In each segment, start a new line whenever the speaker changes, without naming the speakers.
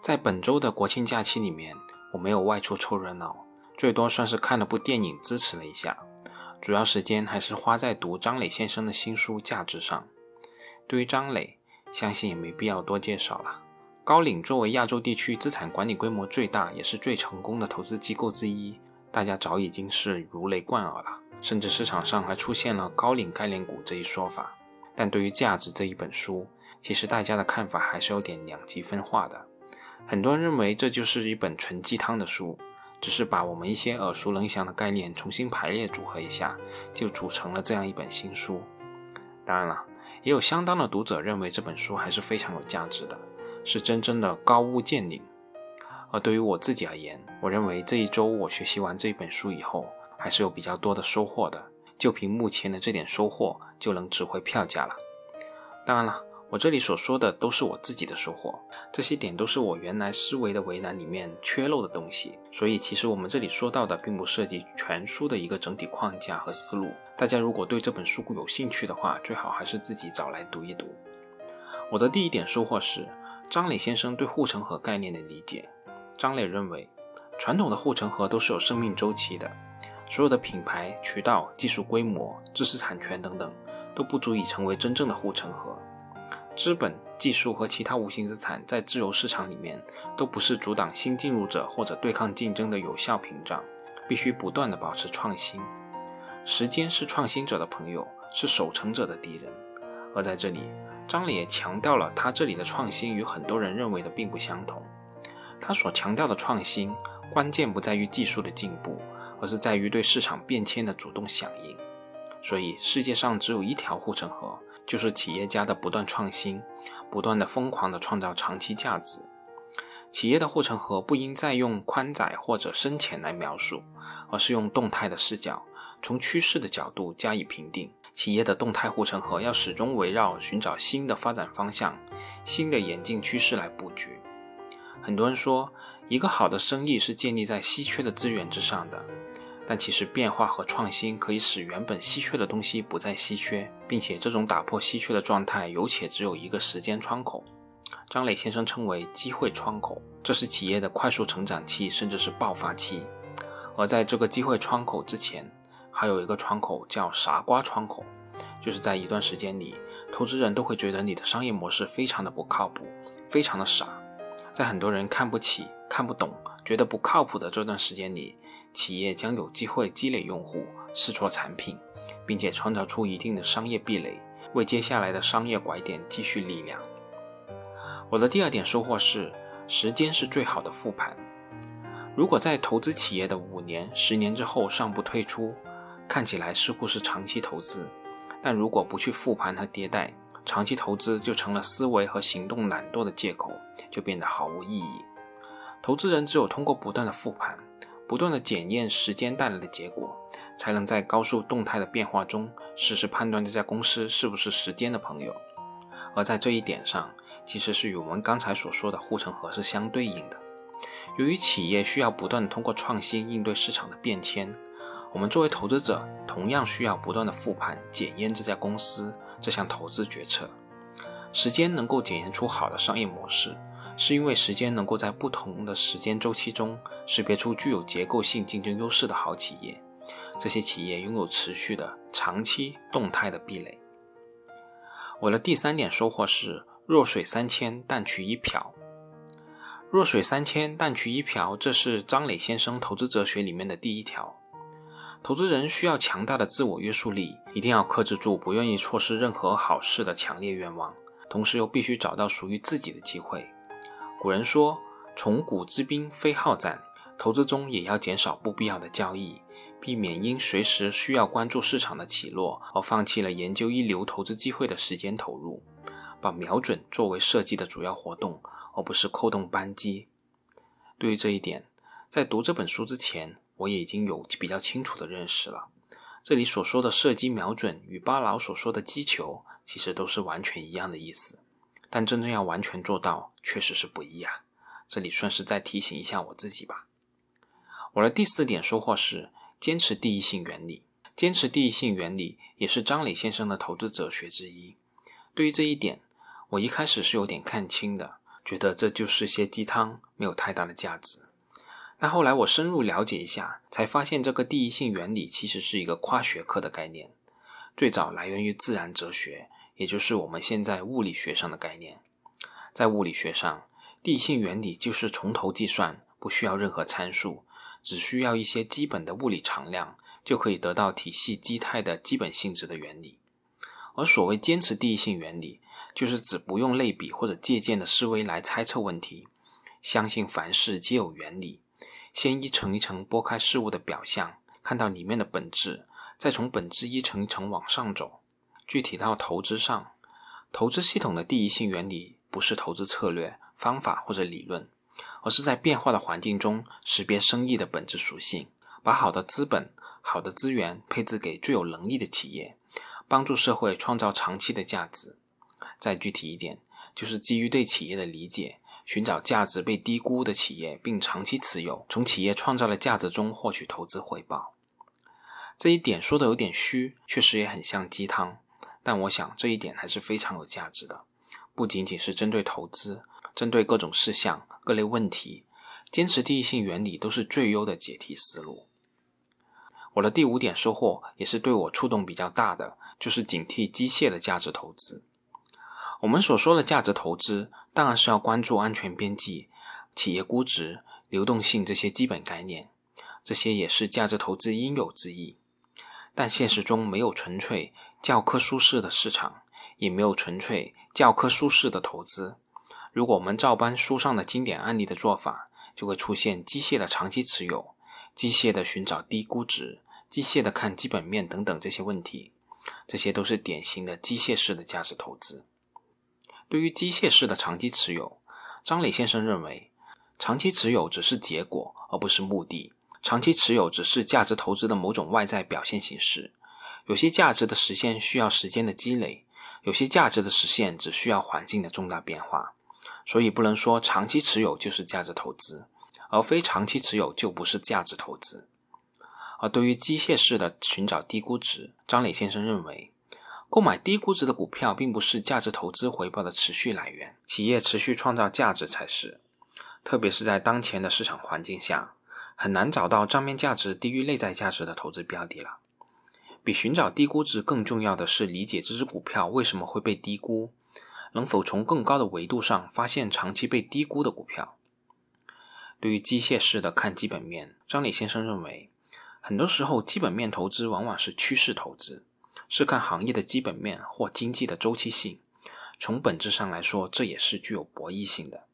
在本周的国庆假期里面，我没有外出凑热闹，最多算是看了部电影支持了一下，主要时间还是花在读张磊先生的新书《价值》上。对于张磊，相信也没必要多介绍了。高瓴作为亚洲地区资产管理规模最大也是最成功的投资机构之一，大家早已经是如雷贯耳了，甚至市场上还出现了“高瓴概念股”这一说法。但对于《价值》这一本书，其实大家的看法还是有点两极分化的。很多人认为这就是一本纯鸡汤的书，只是把我们一些耳熟能详的概念重新排列组合一下，就组成了这样一本新书。当然了，也有相当的读者认为这本书还是非常有价值的，是真正的高屋建瓴。而对于我自己而言，我认为这一周我学习完这一本书以后，还是有比较多的收获的。就凭目前的这点收获，就能值回票价了。当然了。我这里所说的都是我自己的收获，这些点都是我原来思维的围栏里面缺漏的东西，所以其实我们这里说到的并不涉及全书的一个整体框架和思路。大家如果对这本书有兴趣的话，最好还是自己找来读一读。我的第一点收获是张磊先生对护城河概念的理解。张磊认为，传统的护城河都是有生命周期的，所有的品牌、渠道、技术规模、知识产权等等，都不足以成为真正的护城河。资本、技术和其他无形资产在自由市场里面都不是阻挡新进入者或者对抗竞争的有效屏障，必须不断的保持创新。时间是创新者的朋友，是守成者的敌人。而在这里，张磊也强调了他这里的创新与很多人认为的并不相同。他所强调的创新，关键不在于技术的进步，而是在于对市场变迁的主动响应。所以，世界上只有一条护城河。就是企业家的不断创新，不断的疯狂的创造长期价值。企业的护城河不应再用宽窄或者深浅来描述，而是用动态的视角，从趋势的角度加以评定。企业的动态护城河要始终围绕寻找新的发展方向、新的演进趋势来布局。很多人说，一个好的生意是建立在稀缺的资源之上的。但其实变化和创新可以使原本稀缺的东西不再稀缺，并且这种打破稀缺的状态有且只有一个时间窗口。张磊先生称为机会窗口，这是企业的快速成长期，甚至是爆发期。而在这个机会窗口之前，还有一个窗口叫傻瓜窗口，就是在一段时间里，投资人都会觉得你的商业模式非常的不靠谱，非常的傻。在很多人看不起、看不懂、觉得不靠谱的这段时间里。企业将有机会积累用户、试错产品，并且创造出一定的商业壁垒，为接下来的商业拐点积蓄力量。我的第二点收获是：时间是最好的复盘。如果在投资企业的五年、十年之后尚不退出，看起来似乎是长期投资；但如果不去复盘和迭代，长期投资就成了思维和行动懒惰的借口，就变得毫无意义。投资人只有通过不断的复盘。不断的检验时间带来的结果，才能在高速动态的变化中实时判断这家公司是不是时间的朋友。而在这一点上，其实是与我们刚才所说的护城河是相对应的。由于企业需要不断的通过创新应对市场的变迁，我们作为投资者同样需要不断的复盘检验这家公司这项投资决策。时间能够检验出好的商业模式。是因为时间能够在不同的时间周期中识别出具有结构性竞争优势的好企业，这些企业拥有持续的长期动态的壁垒。我的第三点收获是：弱水三千，淡取一瓢。弱水三千，淡取一瓢，这是张磊先生投资哲学里面的第一条。投资人需要强大的自我约束力，一定要克制住不愿意错失任何好事的强烈愿望，同时又必须找到属于自己的机会。古人说：“从古之兵非好战。”投资中也要减少不必要的交易，避免因随时需要关注市场的起落而放弃了研究一流投资机会的时间投入。把瞄准作为射击的主要活动，而不是扣动扳机。对于这一点，在读这本书之前，我也已经有比较清楚的认识了。这里所说的射击瞄准与巴劳所说的击球，其实都是完全一样的意思。但真正要完全做到，确实是不易啊。这里顺势再提醒一下我自己吧。我的第四点收获是坚持第一性原理。坚持第一性原理也是张磊先生的投资哲学之一。对于这一点，我一开始是有点看清的，觉得这就是些鸡汤，没有太大的价值。但后来我深入了解一下，才发现这个第一性原理其实是一个跨学科的概念，最早来源于自然哲学，也就是我们现在物理学上的概念。在物理学上，第一性原理就是从头计算，不需要任何参数，只需要一些基本的物理常量，就可以得到体系基态的基本性质的原理。而所谓坚持第一性原理，就是指不用类比或者借鉴的思维来猜测问题，相信凡事皆有原理。先一层一层剥开事物的表象，看到里面的本质，再从本质一层一层往上走。具体到投资上，投资系统的第一性原理不是投资策略、方法或者理论，而是在变化的环境中识别生意的本质属性，把好的资本、好的资源配置给最有能力的企业，帮助社会创造长期的价值。再具体一点，就是基于对企业的理解。寻找价值被低估的企业，并长期持有，从企业创造的价值中获取投资回报。这一点说的有点虚，确实也很像鸡汤。但我想这一点还是非常有价值的。不仅仅是针对投资，针对各种事项、各类问题，坚持第一性原理都是最优的解题思路。我的第五点收获也是对我触动比较大的，就是警惕机械的价值投资。我们所说的价值投资，当然是要关注安全边际、企业估值、流动性这些基本概念，这些也是价值投资应有之义。但现实中没有纯粹教科书式的市场，也没有纯粹教科书式的投资。如果我们照搬书上的经典案例的做法，就会出现机械的长期持有、机械的寻找低估值、机械的看基本面等等这些问题。这些都是典型的机械式的价值投资。对于机械式的长期持有，张磊先生认为，长期持有只是结果，而不是目的。长期持有只是价值投资的某种外在表现形式。有些价值的实现需要时间的积累，有些价值的实现只需要环境的重大变化。所以不能说长期持有就是价值投资，而非长期持有就不是价值投资。而对于机械式的寻找低估值，张磊先生认为。购买低估值的股票，并不是价值投资回报的持续来源，企业持续创造价值才是。特别是在当前的市场环境下，很难找到账面价值低于内在价值的投资标的了。比寻找低估值更重要的是理解这只股票为什么会被低估，能否从更高的维度上发现长期被低估的股票。对于机械式的看基本面，张磊先生认为，很多时候基本面投资往往是趋势投资。是看行业的基本面或经济的周期性，从本质上来说，这也是具有博弈性的。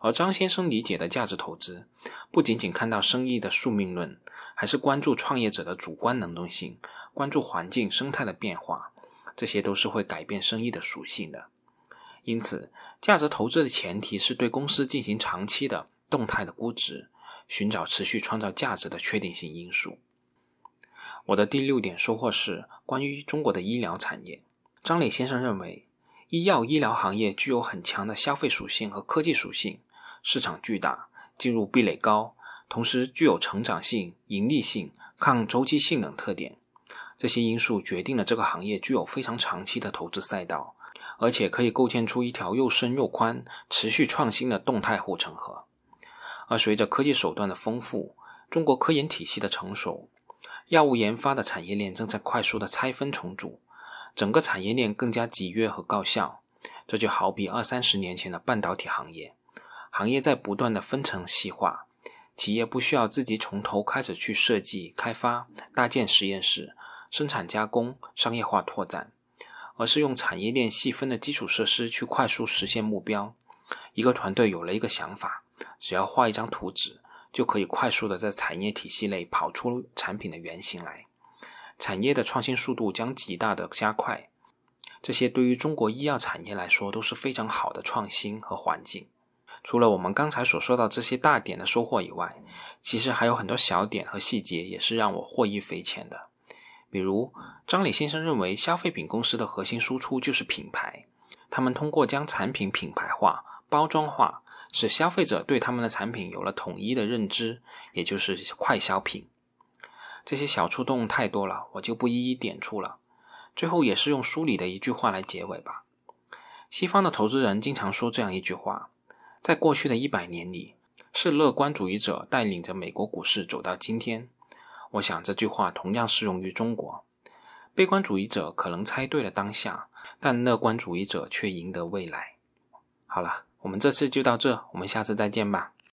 而张先生理解的价值投资，不仅仅看到生意的宿命论，还是关注创业者的主观能动性，关注环境生态的变化，这些都是会改变生意的属性的。因此，价值投资的前提是对公司进行长期的动态的估值，寻找持续创造价值的确定性因素。我的第六点收获是关于中国的医疗产业。张磊先生认为，医药医疗行业具有很强的消费属性和科技属性，市场巨大，进入壁垒高，同时具有成长性、盈利性、抗周期性等特点。这些因素决定了这个行业具有非常长期的投资赛道，而且可以构建出一条又深又宽、持续创新的动态护城河。而随着科技手段的丰富，中国科研体系的成熟。药物研发的产业链正在快速的拆分重组，整个产业链更加集约和高效。这就好比二三十年前的半导体行业，行业在不断的分层细化，企业不需要自己从头开始去设计、开发、搭建实验室、生产加工、商业化拓展，而是用产业链细分的基础设施去快速实现目标。一个团队有了一个想法，只要画一张图纸。就可以快速的在产业体系内跑出产品的原型来，产业的创新速度将极大的加快。这些对于中国医药产业来说都是非常好的创新和环境。除了我们刚才所说到这些大点的收获以外，其实还有很多小点和细节也是让我获益匪浅的。比如，张磊先生认为，消费品公司的核心输出就是品牌，他们通过将产品品牌化、包装化。使消费者对他们的产品有了统一的认知，也就是快消品。这些小触动太多了，我就不一一点出了。最后也是用书里的一句话来结尾吧。西方的投资人经常说这样一句话：在过去的一百年里，是乐观主义者带领着美国股市走到今天。我想这句话同样适用于中国。悲观主义者可能猜对了当下，但乐观主义者却赢得未来。好了，我们这次就到这，我们下次再见吧。